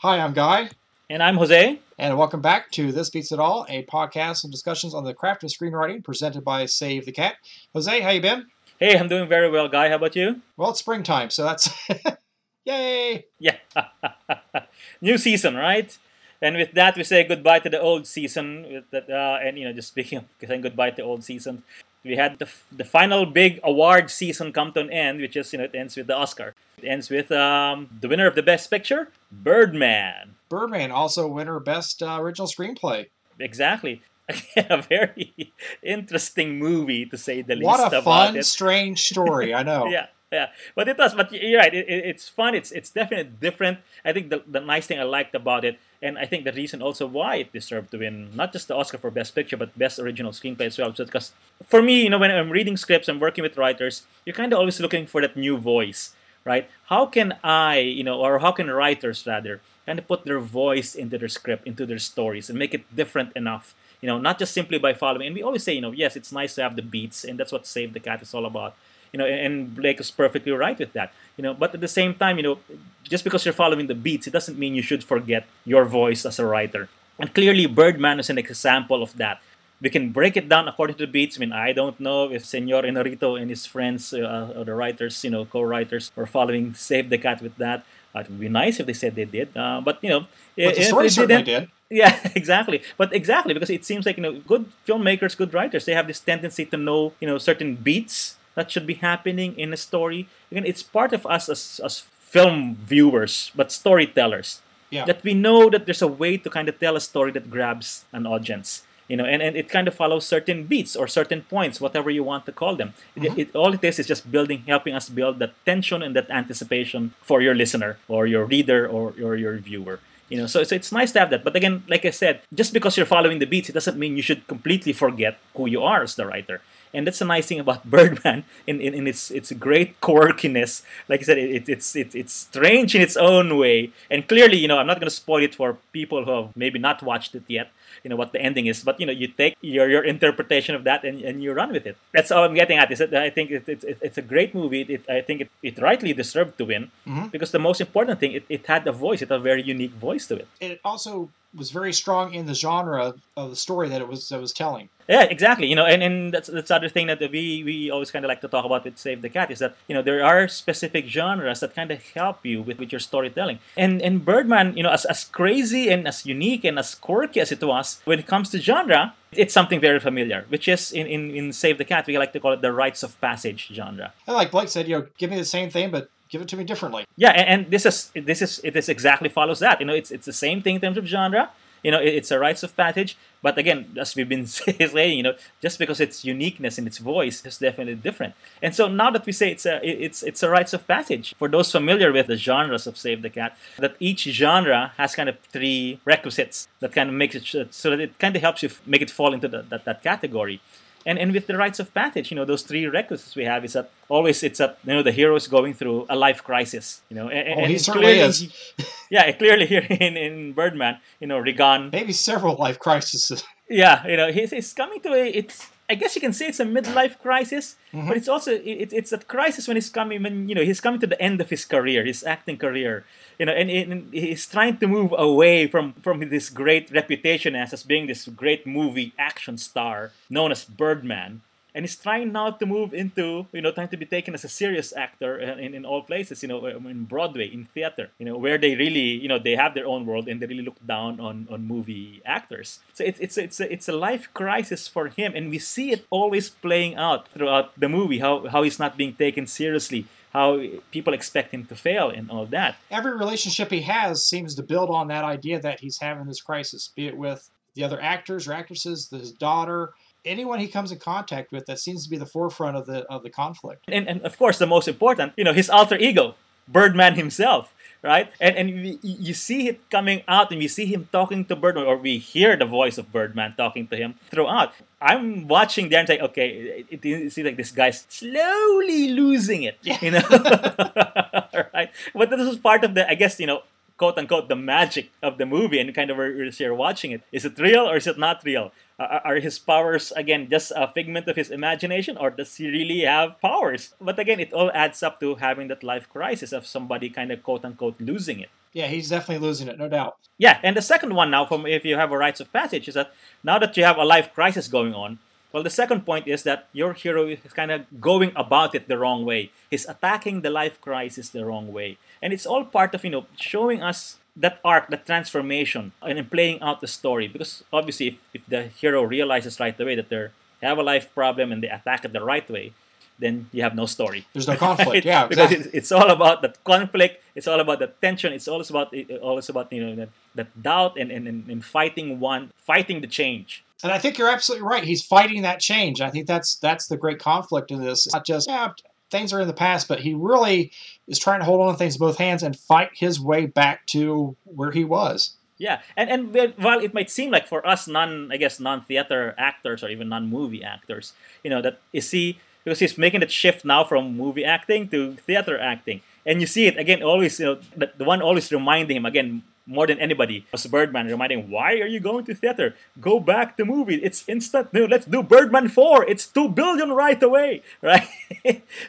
Hi, I'm Guy, And I'm Jose. and welcome back to This Beats It All, a podcast and discussions on the craft of screenwriting presented by Save the Cat. Jose, how you been? Hey, I'm doing very well, Guy. How about you? Well, it's springtime, so that's yay! Yeah. New season, right? And with that, we say goodbye to the old season. With that, uh, and you know, just speaking of saying goodbye to old season, we had the, f- the final big award season come to an end, which is you know it ends with the Oscar. It ends with um, the winner of the Best Picture, Birdman. Birdman, also winner Best uh, Original Screenplay. Exactly. a very interesting movie to say the least What a fun, it. strange story, I know. yeah yeah but it does but you're right it, it, it's fun it's it's definitely different i think the, the nice thing i liked about it and i think the reason also why it deserved to win not just the oscar for best picture but best original screenplay as well. Because for me you know when i'm reading scripts and working with writers you're kind of always looking for that new voice right? How can i you know or how can writers rather kind of put their voice into their script into their stories and make it different enough? You know not just simply by following and we always say you know yes it's nice to have the beats and that's what save the cat is all about you know, and Blake is perfectly right with that. You know, but at the same time, you know, just because you're following the beats, it doesn't mean you should forget your voice as a writer. And clearly, Birdman is an example of that. We can break it down according to the beats. I mean, I don't know if Senor Iñárritu and his friends, uh, or the writers, you know, co-writers, were following Save the Cat with that. Uh, it would be nice if they said they did. Uh, but you know, But the story they didn't- did. yeah, exactly. But exactly because it seems like you know, good filmmakers, good writers, they have this tendency to know you know certain beats that should be happening in a story. Again, it's part of us as as film viewers, but storytellers. Yeah. That we know that there's a way to kind of tell a story that grabs an audience. You know, and, and it kind of follows certain beats or certain points, whatever you want to call them. It, mm-hmm. it, all it is is just building, helping us build that tension and that anticipation for your listener or your reader or, or your viewer. You know, so, so it's nice to have that. But again, like I said, just because you're following the beats, it doesn't mean you should completely forget who you are as the writer. And that's the nice thing about Birdman in, in, in its its great quirkiness. Like I said, it, it, it's it, it's strange in its own way. And clearly, you know, I'm not going to spoil it for people who have maybe not watched it yet. You know what the ending is, but you know, you take your your interpretation of that and, and you run with it. That's all I'm getting at. Is that I think it, it, it, it's a great movie. It, I think it, it rightly deserved to win Mhm. because the most important thing, it, it had a voice. It had a very unique voice to it. It also was very strong in the genre of the story that it was that was telling. Yeah, exactly. You know, and, and that's that's the other thing that we we always kind of like to talk about with Save the Cat is that you know there are specific genres that kind of help you with, with your storytelling. And and Birdman, you know, as as crazy and as unique and as quirky as it was, when it comes to genre, it's something very familiar, which is in in, in Save the Cat we like to call it the rites of passage genre. And like Blake said, you know, give me the same thing, but give it to me differently. Yeah, and, and this is this is this exactly follows that. You know, it's it's the same thing in terms of genre. You know, it's a rites of passage, but again, as we've been saying, you know, just because its uniqueness in its voice is definitely different. And so now that we say it's a it's it's a rites of passage for those familiar with the genres of Save the Cat, that each genre has kind of three requisites that kind of makes it so that it kind of helps you make it fall into the, that that category. And, and with the rites of passage, you know, those three requisites we have is that always it's a you know the hero is going through a life crisis, you know. And, Oh, and he certainly clearly- is. yeah, clearly here in, in Birdman, you know, Riggan. Maybe several life crises. Yeah, you know, he's, he's coming to a. It's I guess you can say it's a midlife crisis, Mhm. but it's also it, it's a crisis when he's coming when you know he's coming to the end of his career, his acting career, you know, and, and he's trying to move away from from this great reputation as as being this great movie action star known as Birdman. And he's trying now to move into, you know, trying to be taken as a serious actor in, in, all places, you know, um, in Broadway, in theater, you know, where they really, you know, they have their own world and they really look down on, on movie actors. So it's, it's, it's, a, it's a life crisis for him. And we see it always playing out throughout the movie, how, how he's not being taken seriously, how people expect him to fail and all that. Every relationship he has seems to build on that idea that he's having this crisis, be it with the other actors or actresses, his daughter, anyone he comes in contact with. That seems to be the forefront of the of the conflict. and, and of course the most important you know his alter ego birdman himself right? And and we, you see it coming out and we see him talking to birdman or we hear the voice of birdman talking to him throughout. I'm watching there and saying okay it, it, seems like this guy's slowly losing it you know? Right? But this is part of the i guess you know quote unquote the magic of the movie and kind of as you're watching it. Is it real or is it not real are, are his powers again just a figment of his imagination or does he really have powers but again it all adds up to having that life crisis of somebody kind of quote unquote losing it Yeah, he's definitely losing it, no doubt. Yeah, and the second one now, from if you have a rites of passage, is that now that you have a life crisis going on, well, the second point is that your hero is kind of going about it the wrong way. He's attacking the life crisis the wrong way, and it's all part of you know showing us that arc, that transformation, and in playing out the story. Because obviously, if, if the hero realizes right away that they have a life problem and they attack it the right way, then you have no story. There's no conflict. Right? Yeah, because exactly. it's, it's all about the conflict. It's all about the tension. It's always about always about you know that, that doubt and, and, and fighting one, fighting the change. And I think you're absolutely right. He's fighting that change. I think that's that's the great conflict in this. It's not just yeah, things are in the past, but he really is trying to hold on to things with both hands and fight his way back to where he was. Yeah, and and while it might seem like for us non, I guess non-theater actors or even non-movie actors, you know, that is he because he's making that shift now from movie acting to theater acting, and you see it again always, you know, the one always reminding him again more than anybody was Birdman, reminding why are you going to theater? Go back to movie. It's instant. No, let's do Birdman four. It's two billion right away, right?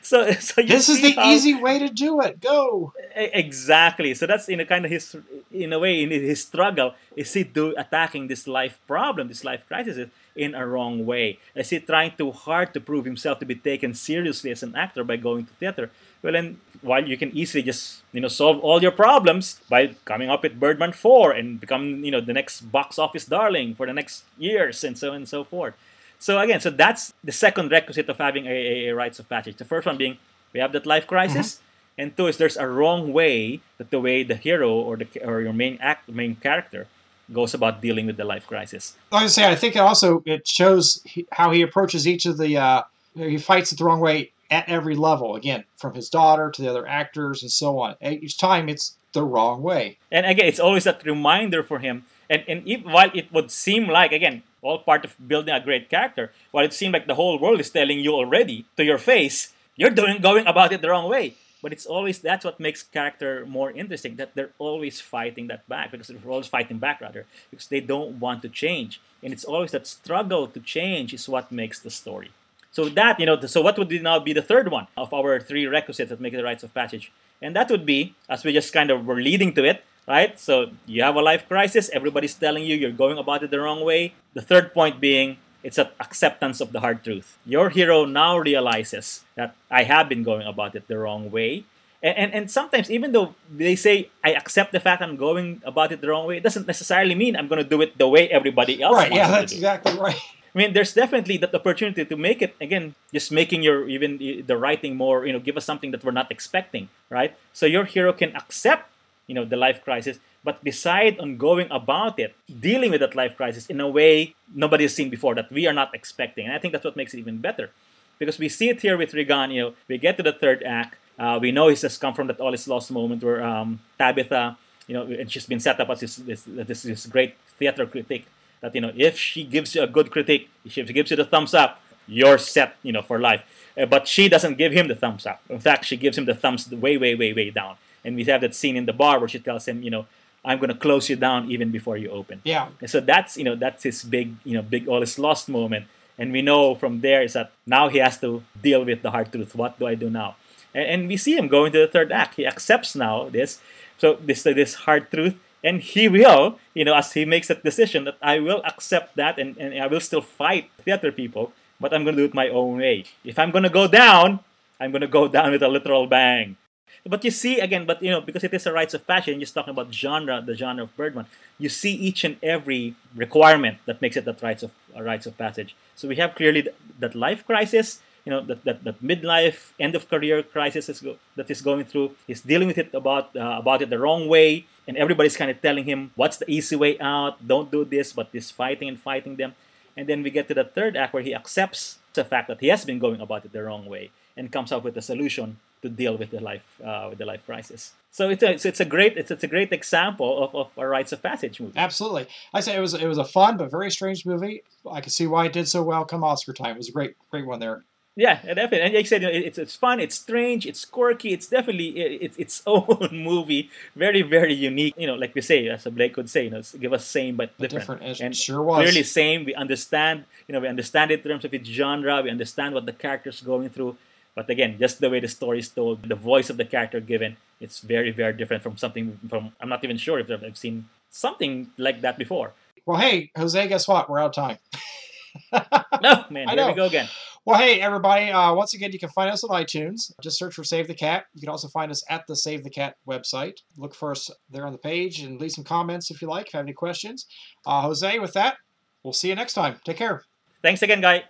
so, so this is the how, easy way to do it. Go exactly. So that's in a kind of his, in a way, in his struggle is he do attacking this life problem, this life crisis in a wrong way? Is he trying too hard to prove himself to be taken seriously as an actor by going to theater? Well, then while you can easily just you know solve all your problems by coming up with Birdman 4 and become you know the next box office darling for the next years and so on and so forth. So again, so that's the second requisite of having a, a, a rites of passage. The first one being we have that life crisis, mm-hmm. and two is there's a wrong way that the way the hero or the or your main act main character goes about dealing with the life crisis. I say, I think it also it shows how he approaches each of the. Uh, he fights it the wrong way at every level. Again, from his daughter to the other actors and so on. Each time it's the wrong way. And again, it's always that reminder for him. And and if, while it would seem like again all part of building a great character, while it seemed like the whole world is telling you already to your face, you're doing going about it the wrong way. But it's always that's what makes character more interesting. That they're always fighting that back because they're always fighting back rather because they don't want to change. And it's always that struggle to change is what makes the story. So that, you know, so what would now be the third one of our three requisites that make the rites of passage? And that would be, as we just kind of were leading to it, right? So you have a life crisis, everybody's telling you you're going about it the wrong way. The third point being, it's an acceptance of the hard truth. Your hero now realizes that I have been going about it the wrong way. And, and, and sometimes, even though they say, I accept the fact I'm going about it the wrong way, it doesn't necessarily mean I'm going to do it the way everybody else right, yeah, that's exactly right. I mean, there's definitely that opportunity to make it again, just making your even the writing more, you know, give us something that we're not expecting, right? So your hero can accept, you know, the life crisis, but decide on going about it, dealing with that life crisis in a way nobody has seen before that we are not expecting, and I think that's what makes it even better, because we see it here with Riggan. You know, we get to the third act, uh, we know he's just come from that all is lost moment where um, Tabitha, you know, and she's been set up as this this, this, this great theater critic that you know if she gives you a good critique, if she gives you the thumbs up, you're set, you know, for life. Uh, but she doesn't give him the thumbs up. In fact, she gives him the thumbs way, way, way, way down. And we have that scene in the bar where she tells him, you know, I'm going to close you down even before you open. Yeah. And so that's you know that's his big you know big all is lost moment. And we know from there is that now he has to deal with the hard truth. What do I do now? And, and we see him going to the third act. He accepts now this. So this this hard truth and he will, you know, as he makes that decision that I will accept that and, and I will still fight theater people, but I'm going to do it my own way. If I'm going to go down, I'm going to go down with a literal bang. But you see again, but you know, because it is a rites of passage, just talking about genre, the genre of Birdman, you see each and every requirement that makes it that rites of rites of passage. So we have clearly that life crisis, you know that, that, that midlife end of career crisis is go, that is going through he's dealing with it about uh, about it the wrong way and everybody's kind of telling him what's the easy way out don't do this but this fighting and fighting them and then we get to the third act where he accepts the fact that he has been going about it the wrong way and comes up with a solution to deal with the life uh, with the life crisis. So it's a it's, it's a great it's, it's a great example of, of a rites of passage movie. Absolutely, I say it was it was a fun but very strange movie. I can see why it did so well come Oscar time. It was a great great one there. Yeah, definitely. And like I said, you know, it's it's fun, it's strange, it's quirky, it's definitely it's its own movie, very very unique. You know, like we say, as Blake would say, you know, give us same but different. different and sure was. clearly same. We understand, you know, we understand it in terms of its genre. We understand what the character's going through. But again, just the way the story is told, the voice of the character given, it's very very different from something from I'm not even sure if I've seen something like that before. Well, hey, Jose, guess what? We're out of time. No, man, I here we go again. Well, hey, everybody. Uh, once again, you can find us on iTunes. Just search for Save the Cat. You can also find us at the Save the Cat website. Look for us there on the page and leave some comments if you like, if you have any questions. Uh, Jose, with that, we'll see you next time. Take care. Thanks again, guy.